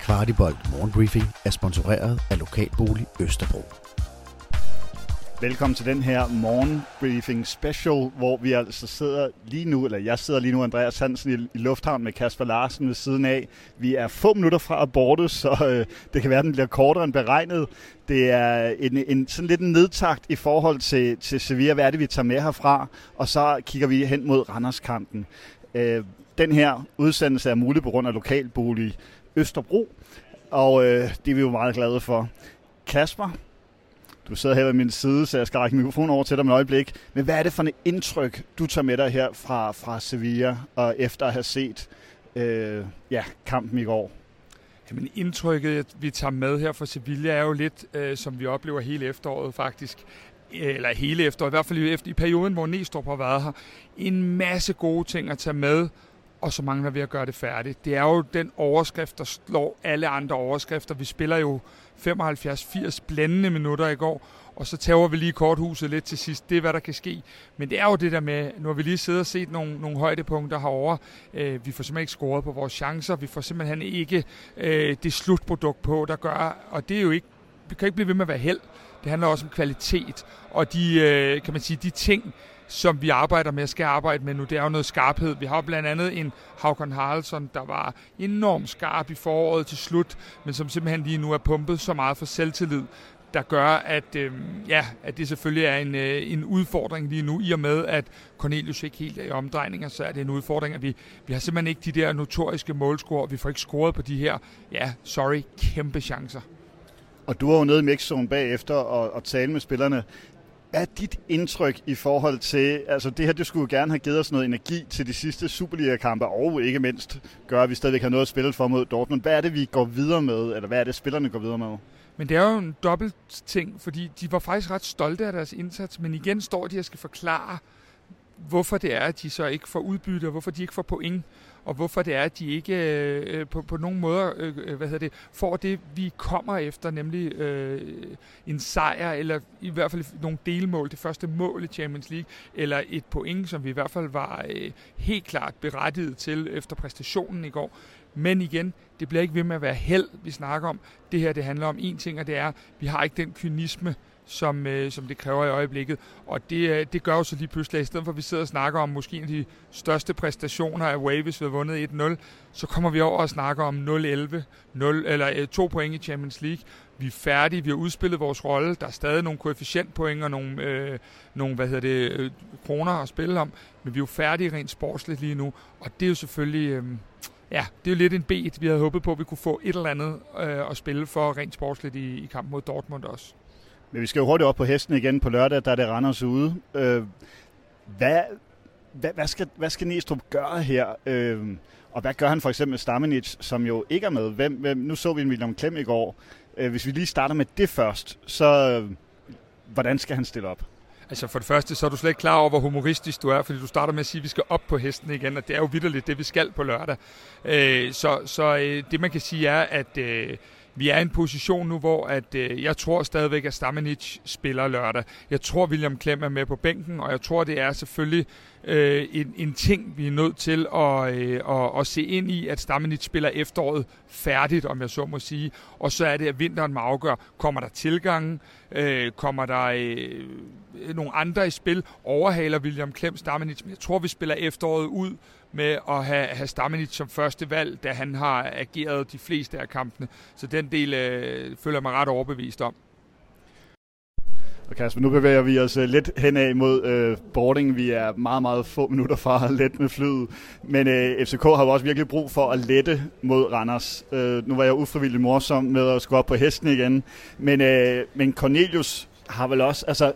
Kvartibolt Morgenbriefing er sponsoreret af Lokalbolig Østerbro. Velkommen til den her morgenbriefing special, hvor vi altså sidder lige nu, eller jeg sidder lige nu, Andreas Hansen, i, i lufthavn med Kasper Larsen ved siden af. Vi er få minutter fra at borte, så øh, det kan være, den bliver kortere end beregnet. Det er en, en sådan lidt en nedtagt i forhold til, til Sevilla. Hvad er det, vi tager med herfra? Og så kigger vi hen mod Randerskampen. Øh, den her udsendelse er mulig på grund af lokalbolig Østerbro, og øh, det er vi jo meget glade for. Kasper, du sidder her ved min side, så jeg skal række mikrofonen over til dig med et øjeblik. Men hvad er det for et indtryk, du tager med dig her fra, fra Sevilla, og efter at have set øh, ja, kampen i går? Jamen indtrykket, vi tager med her fra Sevilla, er jo lidt, øh, som vi oplever hele efteråret faktisk. Øh, eller hele efteråret, i hvert fald i, efter, i perioden, hvor Næstrup har været her. En masse gode ting at tage med og så mangler vi at gøre det færdigt. Det er jo den overskrift, der slår alle andre overskrifter. Vi spiller jo 75-80 blændende minutter i går, og så tager vi lige korthuset lidt til sidst. Det er, hvad der kan ske. Men det er jo det der med, nu har vi lige siddet og set nogle, nogle højdepunkter herover. Øh, vi får simpelthen ikke scoret på vores chancer. Vi får simpelthen ikke øh, det slutprodukt på, der gør, og det er jo ikke, vi kan ikke blive ved med at være held. Det handler også om kvalitet, og de, øh, kan man sige, de ting, som vi arbejder med, skal arbejde med nu, det er jo noget skarphed. Vi har blandt andet en Havkon Haraldsson, der var enormt skarp i foråret til slut, men som simpelthen lige nu er pumpet så meget for selvtillid, der gør, at, øh, ja, at det selvfølgelig er en, øh, en udfordring lige nu, i og med, at Cornelius ikke helt er i omdrejninger, så er det en udfordring, at vi, vi har simpelthen ikke de der notoriske målscorer, vi får ikke scoret på de her, ja, sorry, kæmpe chancer. Og du var jo nede i mixzone bagefter og, og tale med spillerne. Hvad er dit indtryk i forhold til, altså det her, det skulle jo gerne have givet os noget energi til de sidste Superliga-kampe, og ikke mindst gøre, at vi stadigvæk har noget at spille for mod Dortmund. Hvad er det, vi går videre med, eller hvad er det, spillerne går videre med? Men det er jo en dobbelt ting, fordi de var faktisk ret stolte af deres indsats, men igen står de og skal forklare, hvorfor det er, at de så ikke får udbytte, og hvorfor de ikke får point og hvorfor det er, at de ikke øh, på, på nogen måde øh, hvad hedder det, får det, vi kommer efter, nemlig øh, en sejr, eller i hvert fald nogle delmål, det første mål i Champions League, eller et point, som vi i hvert fald var øh, helt klart berettiget til efter præstationen i går. Men igen, det bliver ikke ved med at være held, vi snakker om. Det her, det handler om en ting, og det er, at vi har ikke den kynisme, som, øh, som det kræver i øjeblikket. Og det, øh, det gør jo så lige pludselig, at i stedet for at vi sidder og snakker om måske en af de største præstationer af Wave, hvis vi har vundet 1-0, så kommer vi over og snakker om 0-11, 0, eller øh, to point i Champions League. Vi er færdige, vi har udspillet vores rolle, der er stadig nogle koefficientpoint og nogle, øh, nogle hvad hedder det, øh, kroner at spille om, men vi er jo færdige rent sportsligt lige nu, og det er jo selvfølgelig... Øh, ja, det er jo lidt en bet. Vi havde håbet på, at vi kunne få et eller andet øh, at spille for rent sportsligt i, i kampen mod Dortmund også. Men vi skal jo hurtigt op på hesten igen på lørdag, der er det Randers ude. Øh, hvad, hvad, hvad, skal, hvad skal Næstrup gøre her? Øh, og hvad gør han for eksempel med Stamenic, som jo ikke er med? Hvem, hvem, nu så vi en William Klem i går. Øh, hvis vi lige starter med det først, så øh, hvordan skal han stille op? Altså for det første, så er du slet ikke klar over, hvor humoristisk du er, fordi du starter med at sige, at vi skal op på hesten igen, og det er jo vidderligt det, vi skal på lørdag. Øh, så så øh, det man kan sige er, at øh, vi er i en position nu, hvor at, øh, jeg tror stadigvæk, at Stamenic spiller lørdag. Jeg tror, William Klem er med på bænken, og jeg tror, det er selvfølgelig øh, en, en ting, vi er nødt til at, øh, at, at se ind i, at Stamenic spiller efteråret færdigt, om jeg så må sige. Og så er det, at vinteren må afgøre, kommer der tilgangen, øh, kommer der øh, nogle andre i spil, overhaler William Klem Stamenic, men jeg tror, vi spiller efteråret ud med at have, have Stamenic som første valg, da han har ageret de fleste af kampene. Så den del øh, føler jeg mig ret overbevist om. Og Kasper, nu bevæger vi os øh, lidt henad mod øh, boarding. Vi er meget, meget få minutter fra at lette med flyet. Men øh, FCK har jo også virkelig brug for at lette mod Randers. Øh, nu var jeg ufrivilligt morsom med at skulle op på hesten igen. Men, øh, men Cornelius har vel også... Altså,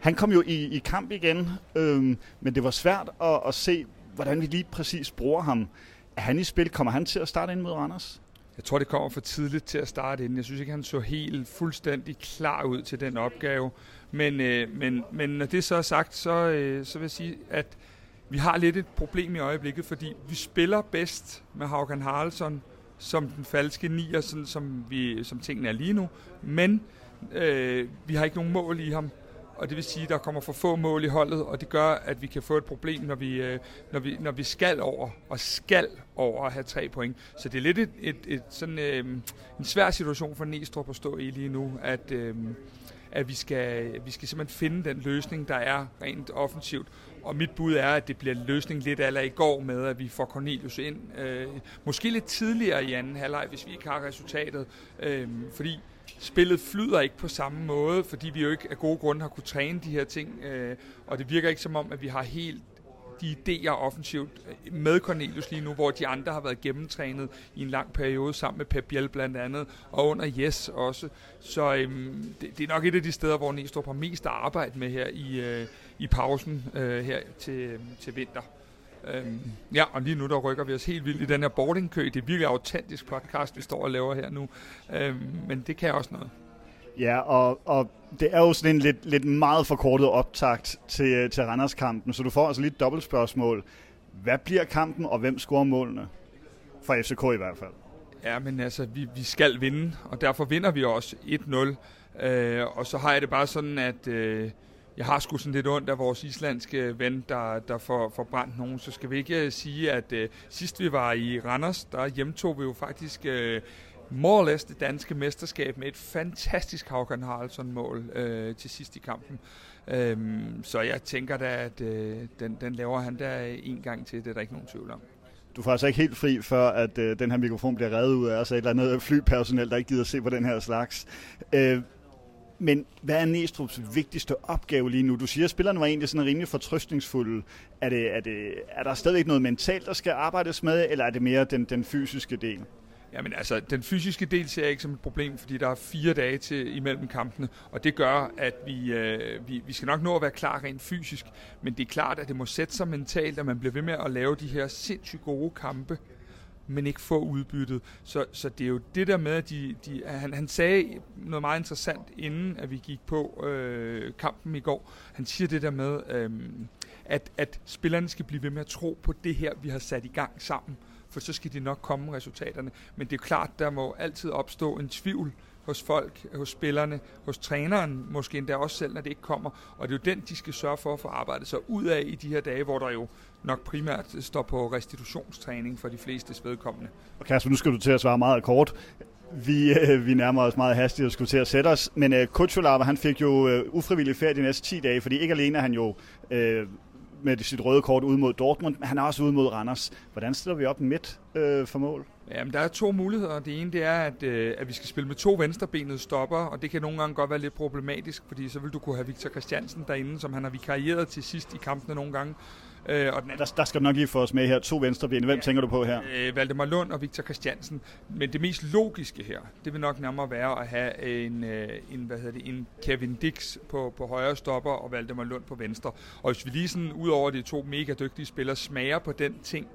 han kom jo i, i kamp igen, øh, men det var svært at, at se, hvordan vi lige præcis bruger ham. Er han i spil? Kommer han til at starte ind mod Randers? Jeg tror, det kommer for tidligt til at starte inden. Jeg synes ikke, han så helt fuldstændig klar ud til den opgave. Men, øh, men, men når det så er sagt, så, øh, så vil jeg sige, at vi har lidt et problem i øjeblikket, fordi vi spiller bedst med Haugen Haraldsson som den falske nier, sådan som, vi, som tingene er lige nu. Men øh, vi har ikke nogen mål i ham og det vil sige, at der kommer for få mål i holdet, og det gør, at vi kan få et problem, når vi, øh, når vi, når vi skal over, og skal over at have tre point. Så det er lidt et, et, et sådan, øh, en svær situation for Næstrup at stå i lige nu, at, øh, at vi skal, vi skal simpelthen finde den løsning, der er rent offensivt. Og mit bud er, at det bliver løsning lidt aller i går med, at vi får Cornelius ind. Øh, måske lidt tidligere i anden halvleg, hvis vi ikke har resultatet. Øh, fordi spillet flyder ikke på samme måde, fordi vi jo ikke af gode grunde har kunne træne de her ting. Øh, og det virker ikke som om, at vi har helt de idéer offensivt med Cornelius lige nu, hvor de andre har været gennemtrænet i en lang periode sammen med Pep Biel blandt andet, og under Yes også. Så øhm, det, det er nok et af de steder, hvor Næstrup har mest at arbejde med her i, øh, i pausen øh, her til, øh, til vinter. Øhm, ja, og lige nu der rykker vi os helt vildt i den her boardingkø. Det er virkelig autentisk podcast, vi står og laver her nu. Øhm, men det kan også noget. Ja, og, og det er jo sådan en lidt, lidt meget forkortet optakt til, til Randers-kampen, så du får altså lige et dobbelt spørgsmål. Hvad bliver kampen, og hvem scorer målene? For FCK i hvert fald. Ja, men altså, vi, vi skal vinde, og derfor vinder vi også 1-0. Øh, og så har jeg det bare sådan, at øh, jeg har sgu sådan lidt ondt af vores islandske ven, der, der får, får brændt nogen. Så skal vi ikke øh, sige, at øh, sidst vi var i Randers, der hjemtog vi jo faktisk øh, more or less det danske mesterskab med et fantastisk Haugen Haraldsson-mål øh, til sidst i kampen. Øhm, så jeg tænker da, at øh, den, den laver han der en gang til, det er der ikke nogen tvivl om. Du får altså ikke helt fri, før at øh, den her mikrofon bliver reddet ud af os af et eller andet flypersonel, der ikke gider se på den her slags. Øh, men hvad er Næstrup's vigtigste opgave lige nu? Du siger, at spillerne var egentlig sådan rimelig fortrøstningsfulde. Er, det, er, det, er der stadig noget mentalt, der skal arbejdes med, eller er det mere den, den fysiske del? Jamen altså, den fysiske del ser jeg ikke som et problem, fordi der er fire dage til imellem kampene, og det gør, at vi, øh, vi, vi skal nok nå at være klar rent fysisk, men det er klart, at det må sætte sig mentalt, at man bliver ved med at lave de her sindssygt gode kampe, men ikke få udbyttet. Så, så det er jo det der med, at de, de, han, han sagde noget meget interessant, inden at vi gik på øh, kampen i går. Han siger det der med, øh, at, at spillerne skal blive ved med at tro på det her, vi har sat i gang sammen for så skal de nok komme resultaterne. Men det er klart, der må altid opstå en tvivl hos folk, hos spillerne, hos træneren, måske endda også selv, når det ikke kommer. Og det er jo den, de skal sørge for at få arbejdet sig ud af i de her dage, hvor der jo nok primært står på restitutionstræning for de fleste vedkommende. Og Kasper, nu skal du til at svare meget kort. Vi, øh, vi nærmer os meget hastigt og skulle til at sætte os, men øh, Kutsulava, han fik jo øh, ufrivillig ferie de næste 10 dage, fordi ikke alene er han jo øh, med sit røde kort ud mod Dortmund, men han er også ud mod Randers. Hvordan stiller vi op midt øh, for mål? Jamen, der er to muligheder. Det ene det er, at, øh, at vi skal spille med to venstrebenede stopper, og det kan nogle gange godt være lidt problematisk, fordi så vil du kunne have Victor Christiansen derinde, som han har vikarieret til sidst i kampene nogle gange. Øh, og den der, der skal nok lige få os med her. To venstreben. Hvem ja, tænker du på her? Øh, Valdemar Lund og Victor Christiansen. Men det mest logiske her, det vil nok nærmere være at have en, øh, en, hvad hedder det, en Kevin Dix på, på højre stopper og Valdemar Lund på venstre. Og hvis vi lige sådan, ud over de to mega dygtige spillere, smager på den ting,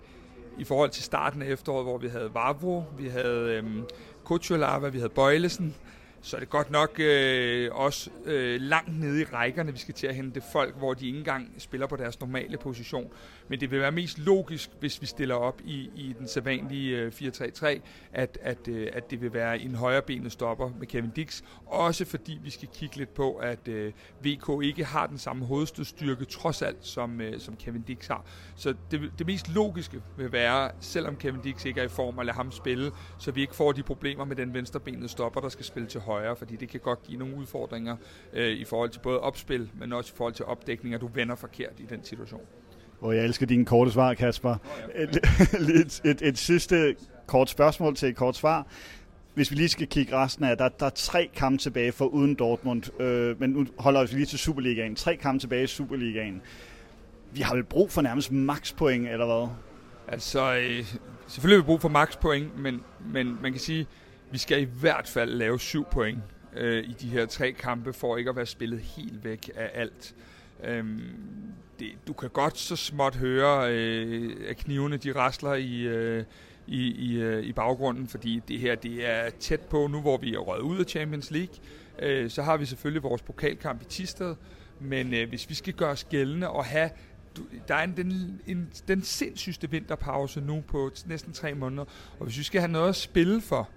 i forhold til starten af efteråret, hvor vi havde Vavro, vi havde øhm, Kuchulava, vi havde Bøjlesen, så er det godt nok øh, også øh, langt nede i rækkerne, vi skal til at hente folk, hvor de ikke engang spiller på deres normale position. Men det vil være mest logisk, hvis vi stiller op i, i den sædvanlige øh, 4-3-3, at, at, øh, at det vil være en højrebenet stopper med Kevin Dix. Også fordi vi skal kigge lidt på, at øh, VK ikke har den samme hovedstødstyrke trods alt, som, øh, som Kevin Dix har. Så det, det mest logiske vil være, selvom Kevin Dix ikke er i form, at lade ham spille, så vi ikke får de problemer med den venstrebenede stopper, der skal spille til højre, fordi det kan godt give nogle udfordringer øh, i forhold til både opspil, men også i forhold til opdækning, at du vender forkert i den situation. Og jeg elsker dine korte svar, Kasper. Et, et, et, et sidste kort spørgsmål til et kort svar. Hvis vi lige skal kigge resten af, der, der er tre kampe tilbage for uden Dortmund, øh, men nu holder vi lige til Superligaen. Tre kampe tilbage i Superligaen. Vi har vel brug for nærmest makspoint, eller hvad? Altså, øh, selvfølgelig har vi brug for makspoint, men, men man kan sige, vi skal i hvert fald lave syv point øh, i de her tre kampe, for ikke at være spillet helt væk af alt. Øhm, det, du kan godt så småt høre, øh, at knivene de rasler i, øh, i, i, øh, i baggrunden, fordi det her det er tæt på nu, hvor vi er røget ud af Champions League. Øh, så har vi selvfølgelig vores pokalkamp i Tisted, men øh, hvis vi skal gøre os gældende og have du, der er en, den, en, den sindssygste vinterpause nu på næsten tre måneder, og hvis vi skal have noget at spille for,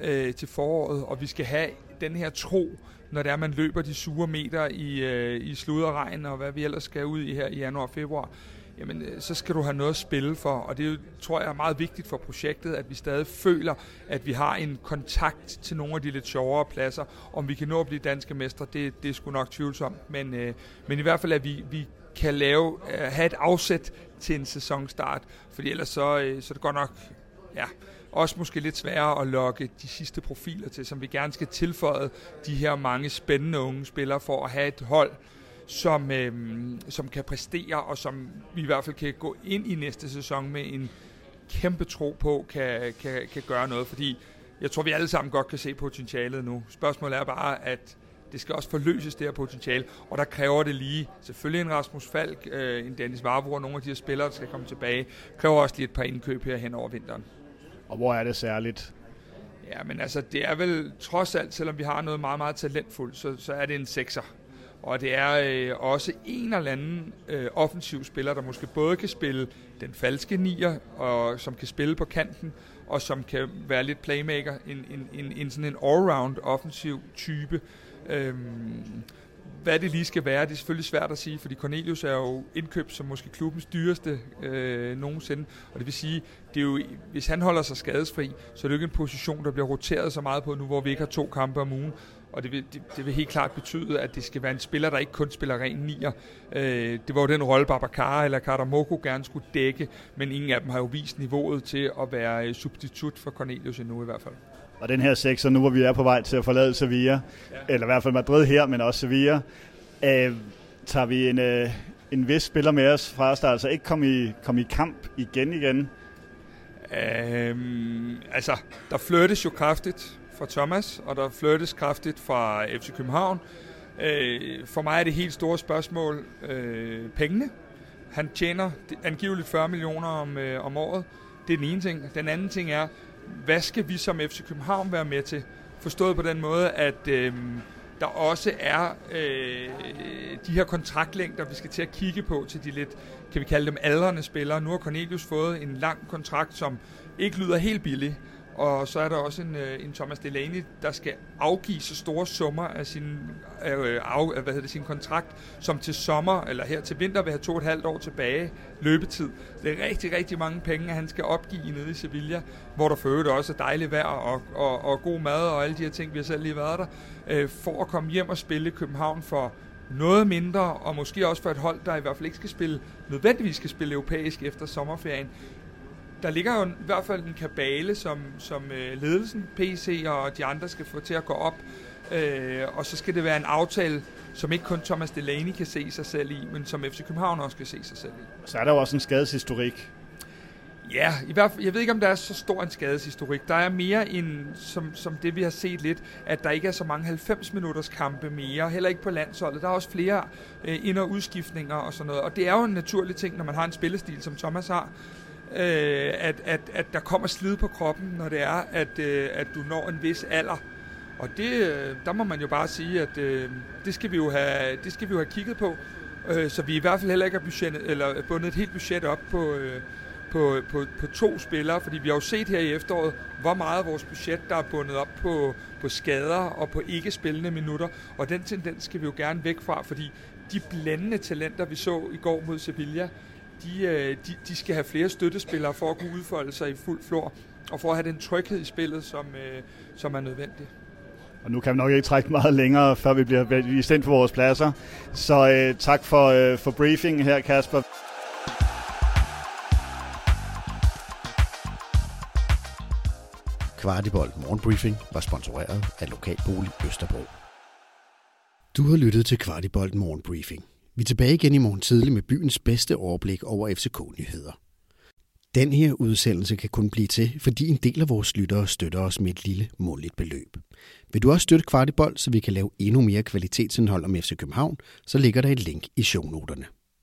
øh, til foråret, og vi skal have den her tro, når det er, man løber de sure meter i, øh, i slud og regn, og hvad vi ellers skal ud i her i januar og februar, jamen øh, så skal du have noget at spille for. Og det tror jeg er meget vigtigt for projektet, at vi stadig føler, at vi har en kontakt til nogle af de lidt sjovere pladser. Om vi kan nå at blive danske mestre, det, det er sgu nok tvivlsomt. Men, øh, men i hvert fald, at vi, vi kan lave, øh, have et afsæt til en sæsonstart. Fordi ellers så, øh, så er det godt nok... Ja, også måske lidt sværere at lokke de sidste profiler til, som vi gerne skal tilføje de her mange spændende unge spillere for at have et hold, som, øh, som kan præstere, og som vi i hvert fald kan gå ind i næste sæson med en kæmpe tro på, kan, kan, kan gøre noget. Fordi jeg tror, vi alle sammen godt kan se potentialet nu. Spørgsmålet er bare, at det skal også forløses det her potentiale, og der kræver det lige selvfølgelig en Rasmus Falk, øh, en Dennis Vavro nogle af de her spillere, der skal komme tilbage, kræver også lige et par indkøb her hen over vinteren. Og hvor er det særligt? Ja, men altså, det er vel trods alt, selvom vi har noget meget, meget talentfuldt, så, så er det en sekser. Og det er øh, også en eller anden øh, offensiv spiller, der måske både kan spille den falske nier, og som kan spille på kanten, og som kan være lidt playmaker, en, en, en, en sådan en all-round offensiv type. Øhm, hvad det lige skal være, det er selvfølgelig svært at sige, fordi Cornelius er jo indkøbt som måske klubbens dyreste øh, nogensinde. Og det vil sige, det er jo, hvis han holder sig skadesfri, så er det jo ikke en position, der bliver roteret så meget på nu, hvor vi ikke har to kampe om ugen. Og det vil, det, det vil helt klart betyde, at det skal være en spiller, der ikke kun spiller ren nier. Øh, det var jo den rolle, Babacar eller Karamoko gerne skulle dække, men ingen af dem har jo vist niveauet til at være øh, substitut for Cornelius endnu i hvert fald. Og den her sekser, nu hvor vi er på vej til at forlade Sevilla, ja. eller i hvert fald Madrid her, men også Sevilla, øh, tager vi en, øh, en vis spiller med os fra os, der altså ikke kom i, kom i kamp igen igen. Øhm, altså, der flyttes jo kraftigt fra Thomas, og der flyttes kraftigt fra FC København. Øh, for mig er det helt store spørgsmål øh, pengene. Han tjener angiveligt 40 millioner om, øh, om året. Det er den ene ting. Den anden ting er, hvad skal vi som FC København være med til? Forstået på den måde, at øh, der også er øh, de her kontraktlængder, vi skal til at kigge på til de lidt, kan vi kalde dem aldrende spillere. Nu har Cornelius fået en lang kontrakt, som ikke lyder helt billig, og så er der også en, øh, en Thomas Delaney, der skal afgive så store summer af sin, øh, af, hvad hedder det, sin kontrakt, som til sommer eller her til vinter vil have to og et halvt år tilbage løbetid. Det er rigtig, rigtig mange penge, han skal opgive nede i Sevilla, hvor der for øvrigt også er dejligt vejr og, og, og god mad og alle de her ting, vi har selv lige været der, øh, for at komme hjem og spille i København for noget mindre, og måske også for et hold, der i hvert fald ikke skal spille, nødvendigvis skal spille europæisk efter sommerferien, der ligger jo i hvert fald en kabale, som, som øh, ledelsen, PC og de andre skal få til at gå op. Øh, og så skal det være en aftale, som ikke kun Thomas Delaney kan se sig selv i, men som FC København også kan se sig selv i. Så er der jo også en skadeshistorik. Ja, i hvert fald, jeg ved ikke, om der er så stor en skadeshistorik. Der er mere en, som, som det vi har set lidt, at der ikke er så mange 90-minutters kampe mere, heller ikke på landsholdet. Der er også flere øh, ind- og udskiftninger og sådan noget. Og det er jo en naturlig ting, når man har en spillestil, som Thomas har, øh, at, at, at der kommer slid på kroppen, når det er, at, øh, at du når en vis alder. Og det, øh, der må man jo bare sige, at øh, det, skal vi jo have, det skal vi jo have kigget på, øh, så vi i hvert fald heller ikke har budget, eller bundet et helt budget op på, øh, på, på, på to spillere, fordi vi har jo set her i efteråret, hvor meget af vores budget, der er bundet op på, på skader og på ikke spillende minutter, og den tendens skal vi jo gerne væk fra, fordi de blændende talenter, vi så i går mod Sevilla, de, øh, de, de skal have flere støttespillere for at kunne udfolde sig i fuld flor, og for at have den tryghed i spillet, som, øh, som er nødvendig. Og nu kan vi nok ikke trække meget længere, før vi bliver vist ind på vores pladser. Så øh, tak for, øh, for briefingen her, Kasper. Kvartibolt Morgenbriefing var sponsoreret af Lokalbolig Østerbro. Du har lyttet til Kvartibolt Morgenbriefing. Vi er tilbage igen i morgen tidlig med byens bedste overblik over FCK-nyheder. Den her udsendelse kan kun blive til, fordi en del af vores lyttere støtter os med et lille måligt beløb. Vil du også støtte Kvartibold, så vi kan lave endnu mere kvalitetsindhold om FC København, så ligger der et link i shownoterne.